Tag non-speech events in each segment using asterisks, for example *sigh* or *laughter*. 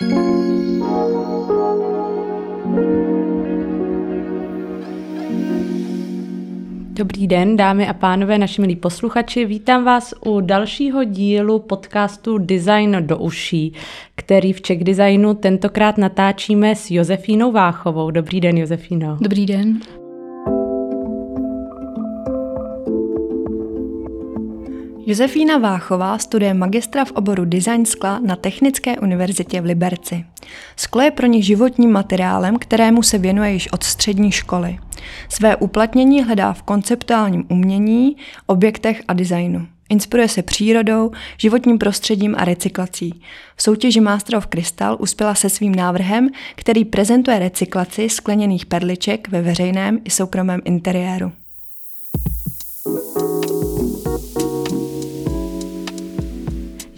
Dobrý den, dámy a pánové, naši milí posluchači. Vítám vás u dalšího dílu podcastu Design do uší, který v Czech Designu tentokrát natáčíme s Josefínou Váchovou. Dobrý den, Josefíno. Dobrý den. Josefína Váchová studuje magistra v oboru design skla na Technické univerzitě v Liberci. Sklo je pro ní životním materiálem, kterému se věnuje již od střední školy. Své uplatnění hledá v konceptuálním umění, objektech a designu. Inspiruje se přírodou, životním prostředím a recyklací. V soutěži Master of Crystal uspěla se svým návrhem, který prezentuje recyklaci skleněných perliček ve veřejném i soukromém interiéru.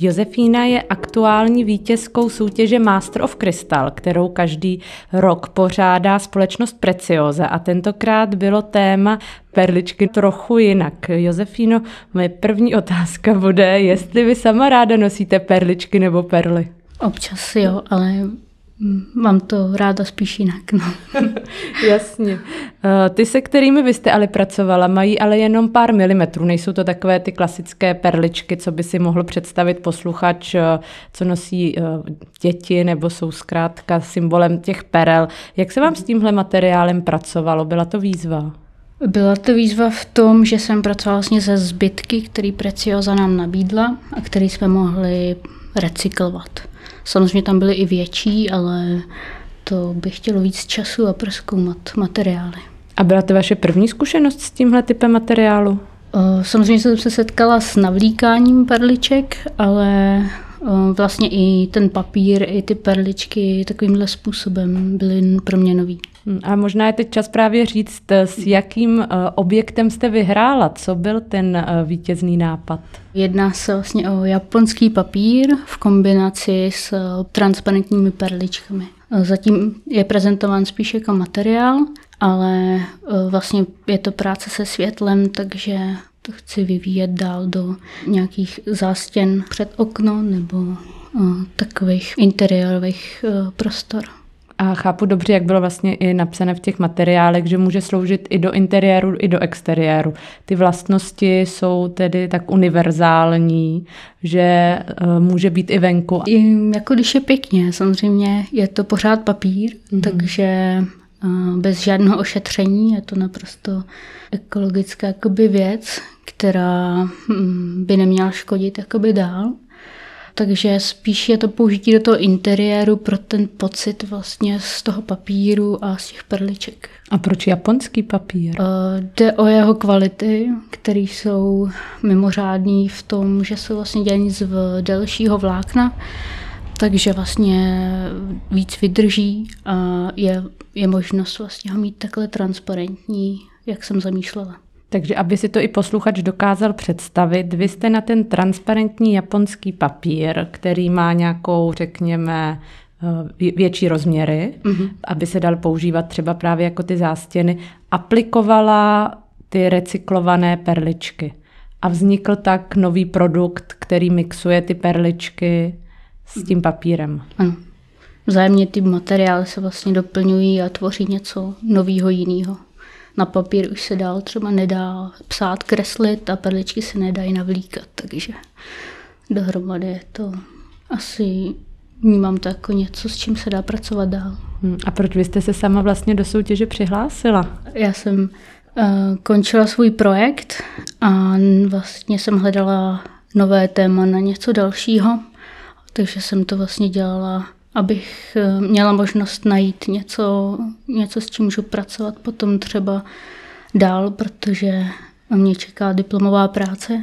Josefína je aktuální vítězkou soutěže Master of Crystal, kterou každý rok pořádá společnost Preciosa a tentokrát bylo téma perličky trochu jinak. Josefíno, moje první otázka bude, jestli vy sama ráda nosíte perličky nebo perly. Občas jo, ale Mám to ráda spíš jinak. No. *laughs* Jasně. Eh, ty, se kterými vy jste ale pracovala, mají ale jenom pár milimetrů. Nejsou to takové ty klasické perličky, co by si mohl představit posluchač, eh, co nosí eh, děti, nebo jsou zkrátka symbolem těch perel. Jak se vám s tímhle materiálem pracovalo? Byla to výzva? Byla to výzva v tom, že jsem pracovala vlastně ze zbytky, který Preciosa nám nabídla a který jsme mohli recyklovat. Samozřejmě tam byly i větší, ale to by chtělo víc času a proskoumat materiály. A byla to vaše první zkušenost s tímhle typem materiálu? Samozřejmě jsem se setkala s navlíkáním perliček, ale vlastně i ten papír, i ty perličky takovýmhle způsobem byly pro mě nový. Hm, a možná je teď čas právě říct, s jakým objektem jste vyhrála. Co byl ten vítězný nápad? Jedná se vlastně o japonský papír v kombinaci s transparentními perličkami. Zatím je prezentován spíš jako materiál, ale vlastně je to práce se světlem, takže to chci vyvíjet dál do nějakých zástěn před okno nebo takových interiérových prostor. A chápu dobře, jak bylo vlastně i napsané v těch materiálech, že může sloužit i do interiéru, i do exteriéru. Ty vlastnosti jsou tedy tak univerzální, že uh, může být i venku. I jako když je pěkně, samozřejmě je to pořád papír, mm-hmm. takže uh, bez žádného ošetření je to naprosto ekologická jakoby věc, která hm, by neměla škodit jakoby dál takže spíš je to použití do toho interiéru pro ten pocit vlastně z toho papíru a z těch perliček. A proč japonský papír? Uh, jde o jeho kvality, které jsou mimořádné v tom, že jsou vlastně dělané z delšího vlákna, takže vlastně víc vydrží a je, je možnost vlastně ho mít takhle transparentní, jak jsem zamýšlela. Takže aby si to i posluchač dokázal představit, vy jste na ten transparentní japonský papír, který má nějakou, řekněme, eh, větší rozměry, mm-hmm. aby se dal používat třeba právě jako ty zástěny, aplikovala ty recyklované perličky. A vznikl tak nový produkt, který mixuje ty perličky s tím papírem. Ano. Vzájemně ty materiály se vlastně doplňují a tvoří něco nového jiného na papír už se dál třeba nedá psát, kreslit a perličky se nedají navlíkat, takže dohromady je to asi vnímám to jako něco, s čím se dá pracovat dál. Hmm, a proč vy jste se sama vlastně do soutěže přihlásila? Já jsem uh, končila svůj projekt a vlastně jsem hledala nové téma na něco dalšího, takže jsem to vlastně dělala abych eh, měla možnost najít něco, něco, s čím můžu pracovat potom třeba dál, protože mě čeká diplomová práce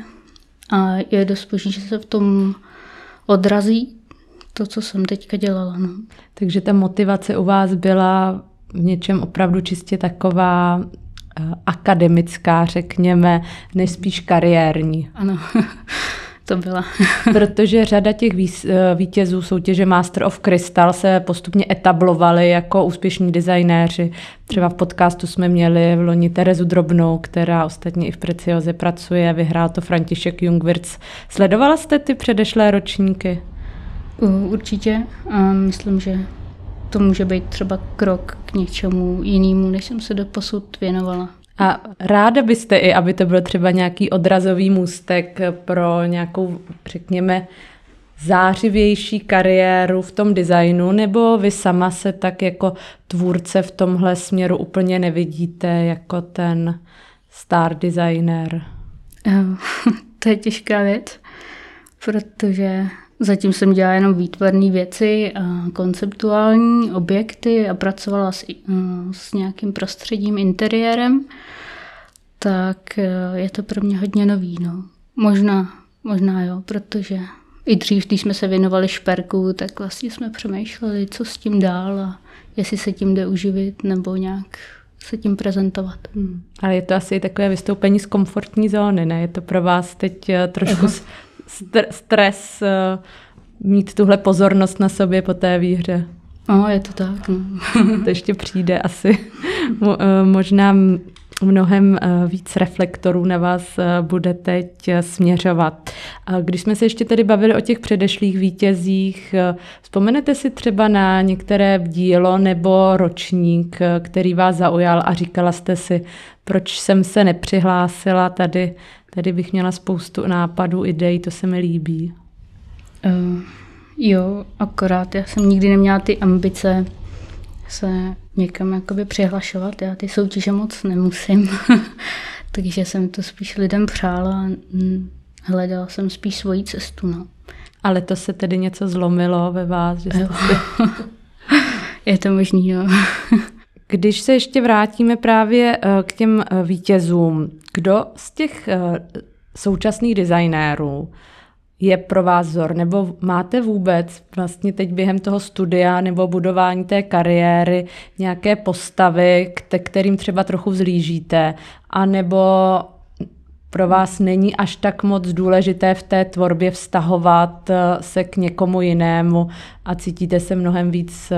a je dost možný, že se v tom odrazí to, co jsem teďka dělala. No. Takže ta motivace u vás byla v něčem opravdu čistě taková eh, akademická, řekněme, než spíš kariérní. Ano. *laughs* to byla. *laughs* Protože řada těch eh, vítězů soutěže Master of Crystal se postupně etablovali jako úspěšní designéři. Třeba v podcastu jsme měli v loni Terezu Drobnou, která ostatně i v Precioze pracuje, vyhrál to František Jungwirth. Sledovala jste ty předešlé ročníky? Určitě. A myslím, že to může být třeba krok k něčemu jinému, než jsem se do posud věnovala. A ráda byste i, aby to byl třeba nějaký odrazový můstek pro nějakou, řekněme, zářivější kariéru v tom designu, nebo vy sama se tak jako tvůrce v tomhle směru úplně nevidíte jako ten star designer? *laughs* To je těžká věc, protože zatím jsem dělala jenom výtvarné věci, a konceptuální objekty a pracovala s, s nějakým prostředím, interiérem, tak e, je to pro mě hodně nový. No. Možná, možná jo, protože i dřív, když jsme se věnovali šperku, tak vlastně jsme přemýšleli, co s tím dál a jestli se tím jde uživit nebo nějak se tím prezentovat. Hmm. Ale je to asi takové vystoupení z komfortní zóny, ne? Je to pro vás teď eh, trošku st- stres uh, mít tuhle pozornost na sobě po té výhře? No, je to tak. No. *laughs* to ještě přijde asi. *laughs* Mo- eh, možná mnohem eh, víc reflektorů na vás eh, bude teď eh, směřovat. Když jsme se ještě tedy bavili o těch předešlých vítězích, vzpomenete si třeba na některé dílo nebo ročník, který vás zaujal a říkala jste si, proč jsem se nepřihlásila, tady, tady bych měla spoustu nápadů, ideí, to se mi líbí. Uh, jo, akorát já jsem nikdy neměla ty ambice se někam jakoby přihlašovat. Já ty soutěže moc nemusím, *laughs* takže jsem to spíš lidem přála a hledala jsem spíš svoji cestu. No. Ale to se tedy něco zlomilo ve vás? Že jste. *laughs* Je to možný, jo. *laughs* Když se ještě vrátíme právě eh, k těm eh, vítězům, kdo z těch eh, současných designérů je pro vás vzor? Nebo máte vůbec vlastně teď během toho studia nebo budování té kariéry nějaké postavy, kterým třeba trochu vzlížíte? A nebo pro vás není až tak moc důležité v té tvorbě vztahovat se k někomu jinému a cítíte se mnohem víc,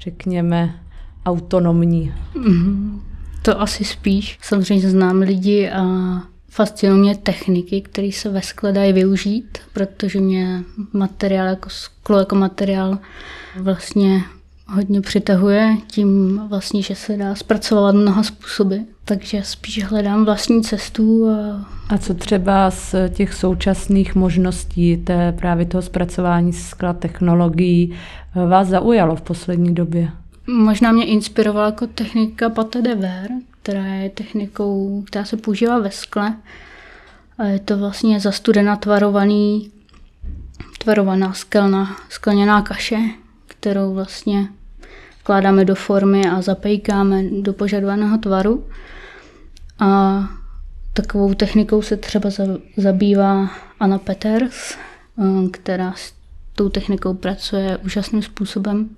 řekněme, autonomní? Mm-hmm. To asi spíš. Samozřejmě znám lidi a Fascinují mě techniky, které se ve skle dají využít, protože mě materiál jako sklo, jako materiál vlastně hodně přitahuje tím vlastně, že se dá zpracovat mnoha způsoby. Takže spíš hledám vlastní cestu. A... a co třeba z těch současných možností té právě toho zpracování skla technologií vás zaujalo v poslední době? Možná mě inspirovala jako technika Pate de Ver, která je technikou, která se používá ve skle. A je to vlastně zastudena tvarovaný, tvarovaná skelna, skleněná kaše, kterou vlastně vkládáme do formy a zapejkáme do požadovaného tvaru. A takovou technikou se třeba zabývá Anna Peters, eh, která s tou technikou pracuje úžasným způsobem.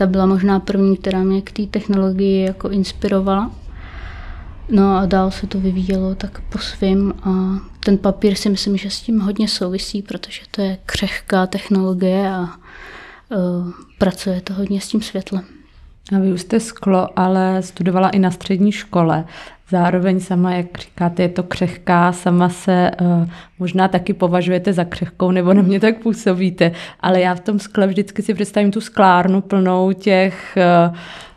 Ta byla možná první, která mě k té technologii jako inspirovala. No a dál se to vyvíjelo tak po svým a ten papír si myslím, že s tím hodně souvisí, protože to je křehká technologie a uh, pracuje to hodně s tím světlem. A vy už jste sklo, ale studovala i na střední škole. Zároveň sama, jak říkáte, je to křehká, sama se uh, možná taky považujete za křehkou, nebo na mě tak působíte, ale já v tom skle vždycky si představím tu sklárnu plnou těch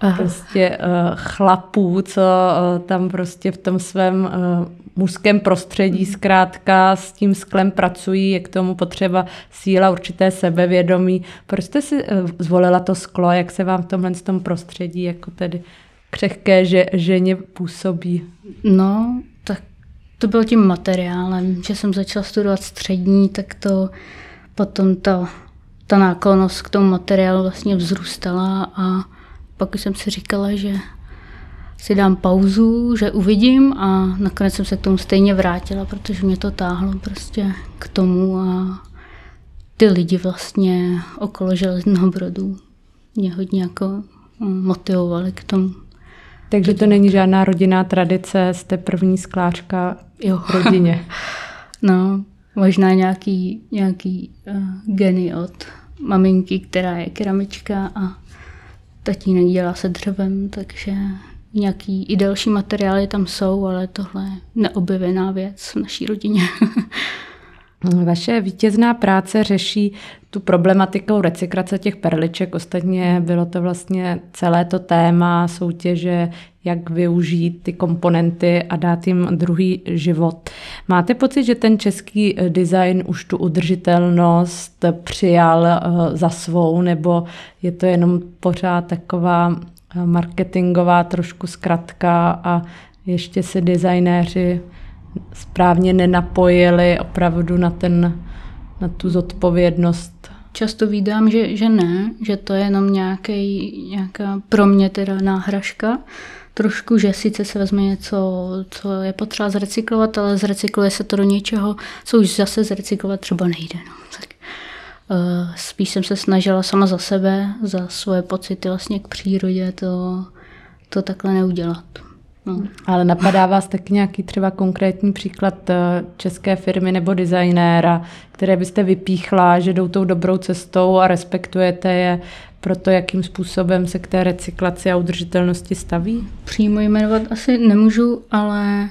uh, prostě uh, chlapů, co uh, tam prostě v tom svém uh, mužském prostředí zkrátka s tím sklem pracují, je k tomu potřeba síla, určité sebevědomí. Proč jste si uh, zvolila to sklo, jak se vám v tomhle tom prostředí jako tedy křehké že, ženě působí? No, tak to bylo tím materiálem, že jsem začala studovat střední, tak to potom ta, ta náklonost k tomu materiálu vlastně vzrůstala a pak jsem si říkala, že si dám pauzu, že uvidím a nakonec jsem se k tomu stejně vrátila, protože mě to táhlo prostě k tomu a ty lidi vlastně okolo železného brodu mě hodně jako motivovali k tomu. Takže to není žádná rodinná tradice, jste první skláčka jo. v rodině. *laughs* no, možná nějaký, nějaký uh, geny od maminky, která je keramička a tatínek dělá se dřevem, takže nějaký i další materiály tam jsou, ale tohle je neobjevená věc v naší rodině. *laughs* Vaše vítězná práce řeší tu problematikou recyklace těch perliček. Ostatně bylo to vlastně celé to téma soutěže, jak využít ty komponenty a dát jim druhý život. Máte pocit, že ten český design už tu udržitelnost přijal eh, za svou, nebo je to jenom pořád taková eh, marketingová trošku zkratka a ještě se designéři správně nenapojili opravdu na, ten, na tu zodpovědnost. Často vídám, že, že ne, že to je jenom nějaký, nějaká pro mě teda náhražka. Trošku, že sice se vezme něco, co je potřeba zrecyklovat, ale zrecykluje se to do něčeho, co už zase zrecyklovat třeba nejde. No. Tak, spíš jsem se snažila sama za sebe, za svoje pocity vlastně k přírodě to, to takhle neudělat. No. Ale napadá vás taky nějaký třeba konkrétní příklad eh, české firmy nebo designéra, které byste vypíchla, že jdou tou dobrou cestou a respektujete je pro to, jakým způsobem se k té recyklaci a udržitelnosti staví? Přímo jmenovat asi nemůžu, ale um,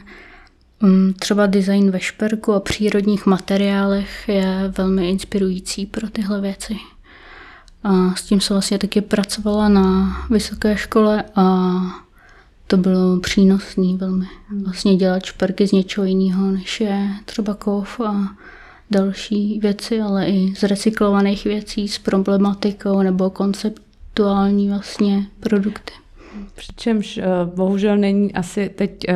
třeba design ve šperku a přírodních materiálech je velmi inspirující pro tyhle věci. A s tím jsem vlastně taky pracovala na vysoké škole a to bylo přínosné velmi. Vlastně dělat šperky z něčeho jiného, než je třeba kov a další věci, ale i z recyklovaných věcí, s problematikou nebo konceptuální vlastně produkty. Přičemž eh, bohužel není asi teď eh,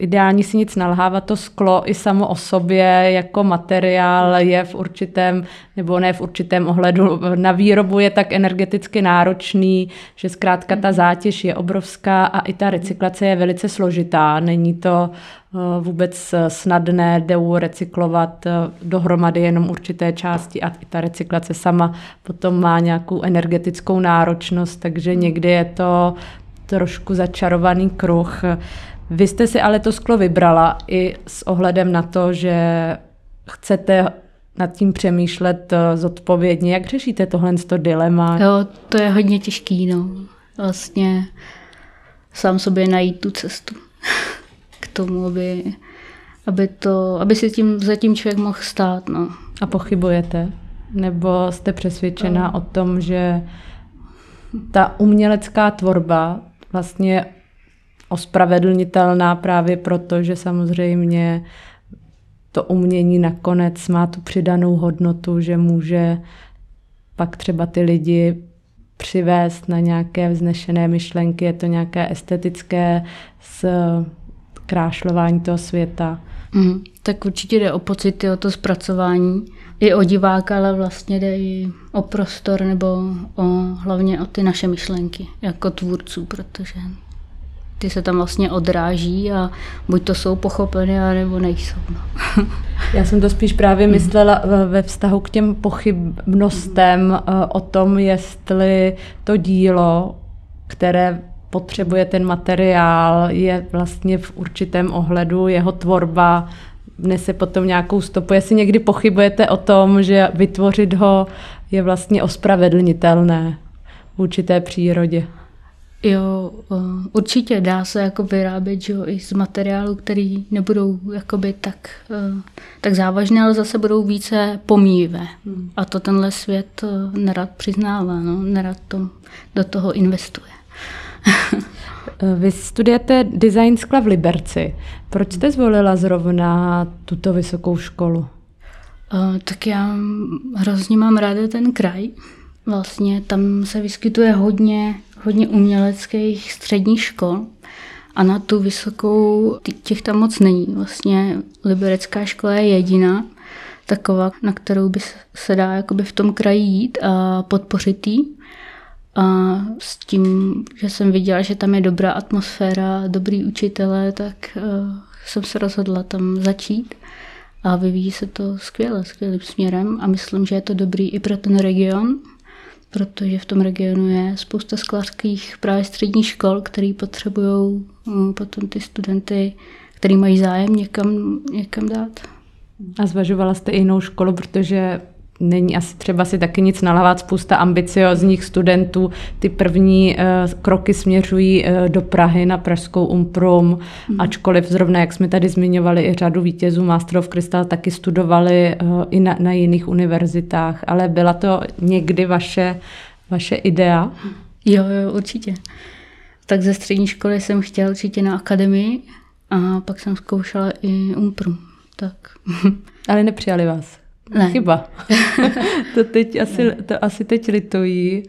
ideální si nic nalhávat. To sklo i samo o sobě jako materiál je v určitém, nebo ne v určitém ohledu, na výrobu je tak energeticky náročný, že zkrátka ta zátěž je obrovská a i ta recyklace je velice složitá. Není to eh, vůbec snadné jdou recyklovat eh, dohromady jenom určité části a i ta recyklace sama potom má nějakou energetickou náročnost, takže někdy je to trošku začarovaný kruh. Vy jste si ale to sklo vybrala i s ohledem na to, že chcete nad tím přemýšlet eh, zodpovědně. Jak řešíte tohle to dilema? Jo, to je hodně těžký, no. Vlastně sám sobě najít tu cestu *laughs* k tomu, aby, aby, to, aby si tím, za tím člověk mohl stát, no. A pochybujete? Nebo jste přesvědčena no. o tom, že ta umělecká tvorba vlastně ospravedlnitelná právě proto, že samozřejmě to umění nakonec má tu přidanou hodnotu, že může pak třeba ty lidi přivést na nějaké vznešené myšlenky, je to nějaké estetické krášlování toho světa. Mm, tak určitě jde o pocity, o to zpracování, i o diváka, ale vlastně jde i o prostor nebo o, hlavně o ty naše myšlenky jako tvůrců, protože ty se tam vlastně odráží a buď to jsou pochopeny, nebo nejsou. No. *laughs* Já jsem to spíš právě myslela ve vztahu k těm pochybnostem eh, o tom, jestli to dílo, které potřebuje ten materiál, je vlastně v určitém ohledu jeho tvorba nese potom nějakou stopu. Jestli někdy pochybujete o tom, že vytvořit ho je vlastně ospravedlnitelné v určité přírodě. Jo, určitě dá se jako vyrábět že jo, i z materiálu, který nebudou jakoby tak, e, tak závažné, ale zase budou více pomíjivé. Hmm. A to tenhle svět e, nerad přiznává, no, nerad to, do toho investuje. *laughs* Vy studujete design skla v Liberci. Proč jste zvolila zrovna tuto vysokou školu? Tak já hrozně mám ráda ten kraj. Vlastně tam se vyskytuje hodně hodně uměleckých středních škol a na tu vysokou těch tam moc není. Vlastně liberecká škola je jediná taková, na kterou by se dá jakoby v tom kraji jít a podpořit jí. A s tím, že jsem viděla, že tam je dobrá atmosféra, dobrý učitelé, tak uh, jsem se rozhodla tam začít. A vyvíjí se to skvěle, skvělým směrem a myslím, že je to dobrý i pro ten region, protože v tom regionu je spousta sklářských právě středních škol, který potřebují mm, potom ty studenty, který mají zájem někam, někam dát. A zvažovala jste i jinou školu, protože není asi třeba si taky nic nalavat, spousta ambiciozních studentů. Ty první uh, kroky směřují uh, do Prahy na Pražskou Umprum, mm. ačkoliv zrovna, jak jsme tady zmiňovali, i řadu vítězů Master of Crystal taky studovali uh, i na, na jiných univerzitách, ale byla to někdy vaše, vaše idea? Jo, jo, určitě. Tak ze střední školy jsem chtěla určitě na akademii a pak jsem zkoušela i Umprum. Tak. *laughs* Ale nepřijali vás? Ne. Chyba. *laughs* to, teď asi, to asi teď litují.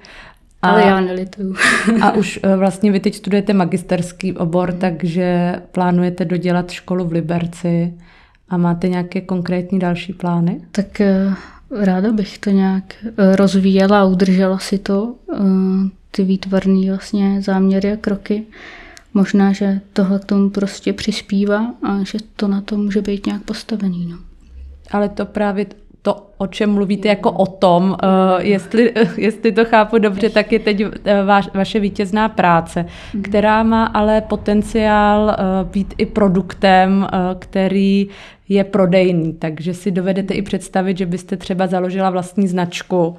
A, Ale já nelituju. *laughs* a už *laughs* eh, vlastně vy teď studujete magisterský obor, takže plánujete dodělat školu v Liberci a máte nějaké konkrétní další plány? Tak eh, ráda bych to nějak eh, rozvíjela a udržela si to, ty výtvarné vlastně záměry a kroky. Možná, že tohle k tomu prostě přispívá a že to na to může být nějak postavený. No. Ale to právě to, o čem mluvíte jako o tom, uh, jestli, jestli to chápu dobře, tak je teď vaš, vaše vítězná práce, mm. která má ale potenciál uh, být i produktem, uh, který je prodejný. Takže si dovedete i představit, že byste třeba založila vlastní značku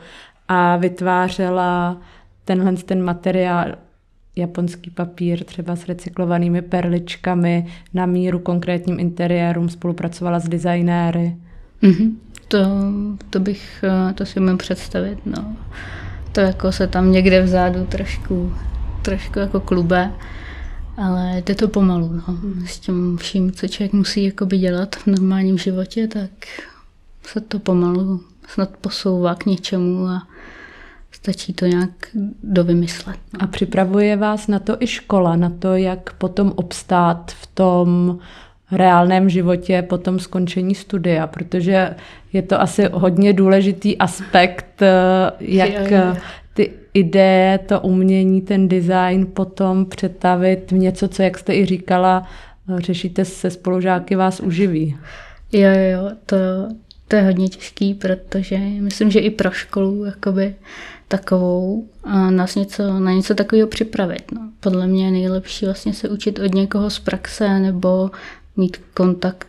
a vytvářela tenhle ten materiál japonský papír třeba s recyklovanými perličkami na míru konkrétním interiérům, spolupracovala s designéry. Mm-hmm. To, to bych, eh, to si umím představit, no. To jako se tam někde vzadu trošku, trošku jako klube, ale jde to pomalu, no. Mhm. S tím vším, co člověk musí jakoby dělat v normálním životě, tak se to pomalu snad posouvá k něčemu a stačí to nějak dovymyslet. No. A připravuje vás na to i škola, na to, jak potom obstát v tom reálném životě po tom skončení studia, protože je to asi hodně důležitý aspekt, eh, jak ty ideje, to umění, ten design potom přetavit v něco, co, jak jste i říkala, eh, řešíte se spolužáky, vás uživí. Jo, jo, to, to je hodně těžký, protože myslím, že i pro školu jakoby takovou a nás něco, na něco takového připravit. No. Podle mě je nejlepší vlastně se učit od někoho z praxe nebo mít kontakt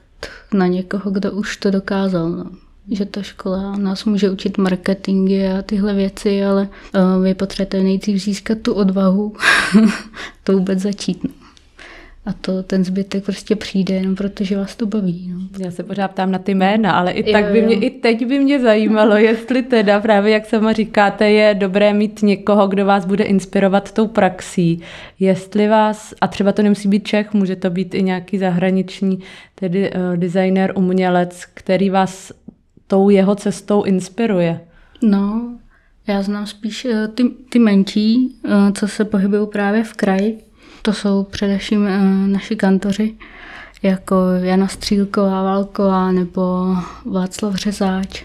na někoho, kdo už to dokázal. No. Že ta škola nás může učit marketingy a tyhle věci, ale uh, vy potřebujete nejdřív získat tu odvahu *laughs* to vůbec začít. No. A to ten zbytek prostě přijde jenom protože vás to baví. No. Já se pořád ptám na ty jména, ale i jo, tak by mě, jo. i teď by mě zajímalo, *laughs* jestli teda právě, jak sama říkáte, je dobré mít někoho, kdo vás bude inspirovat tou praxí. Jestli vás, a třeba to nemusí být Čech, může to být i nějaký zahraniční, tedy uh, designer, umělec, který vás tou jeho cestou inspiruje. No, já znám spíš uh, ty, ty menší, uh, co se pohybují právě v kraji, to jsou především eh, naši kantoři, jako Jana Střílková, Valková nebo Václav Řezáč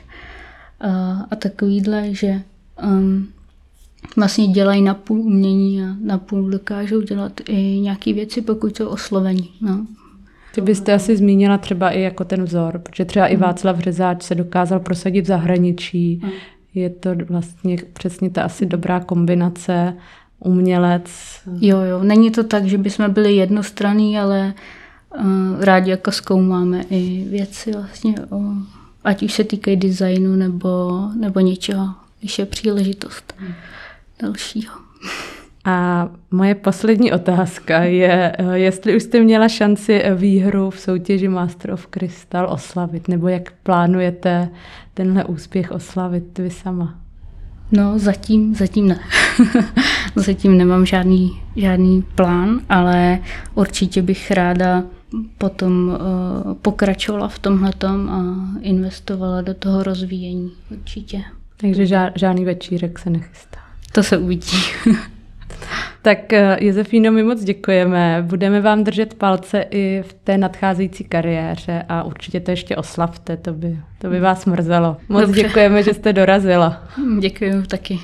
a, eh, a takovýhle, že um, vlastně dělají na půl umění a na půl dokážou dělat i nějaké věci, pokud jsou oslovení. No. Ty byste asi zmínila třeba i jako ten vzor, protože třeba i mhm. Václav Řezáč se dokázal prosadit v zahraničí. Mm. Je to vlastně přesně ta asi dobrá kombinace umělec. Jo, jo, není to tak, že bychom byli jednostranní, ale uh, rádi jako zkoumáme i věci vlastně, o, ať už se týkají designu nebo, nebo něčeho, když je příležitost hmm. dalšího. A moje poslední otázka je, eh, jestli už jste měla šanci výhru v soutěži Master of Crystal oslavit, nebo jak plánujete tenhle úspěch oslavit vy sama? No, zatím, zatím ne. *laughs* zatím nemám žádný, žádný plán, ale určitě bych ráda potom uh, pokračovala v tomhle a investovala do toho rozvíjení. Určitě. Takže žádný večírek se nechystá. To se uvidí. *laughs* Tak eh, Josefíno, my moc děkujeme. Budeme vám držet palce i v té nadcházející kariéře a určitě to ještě oslavte, to by, to by vás mrzelo. Moc Dobře. děkujeme, že jste dorazila. Děkuji taky.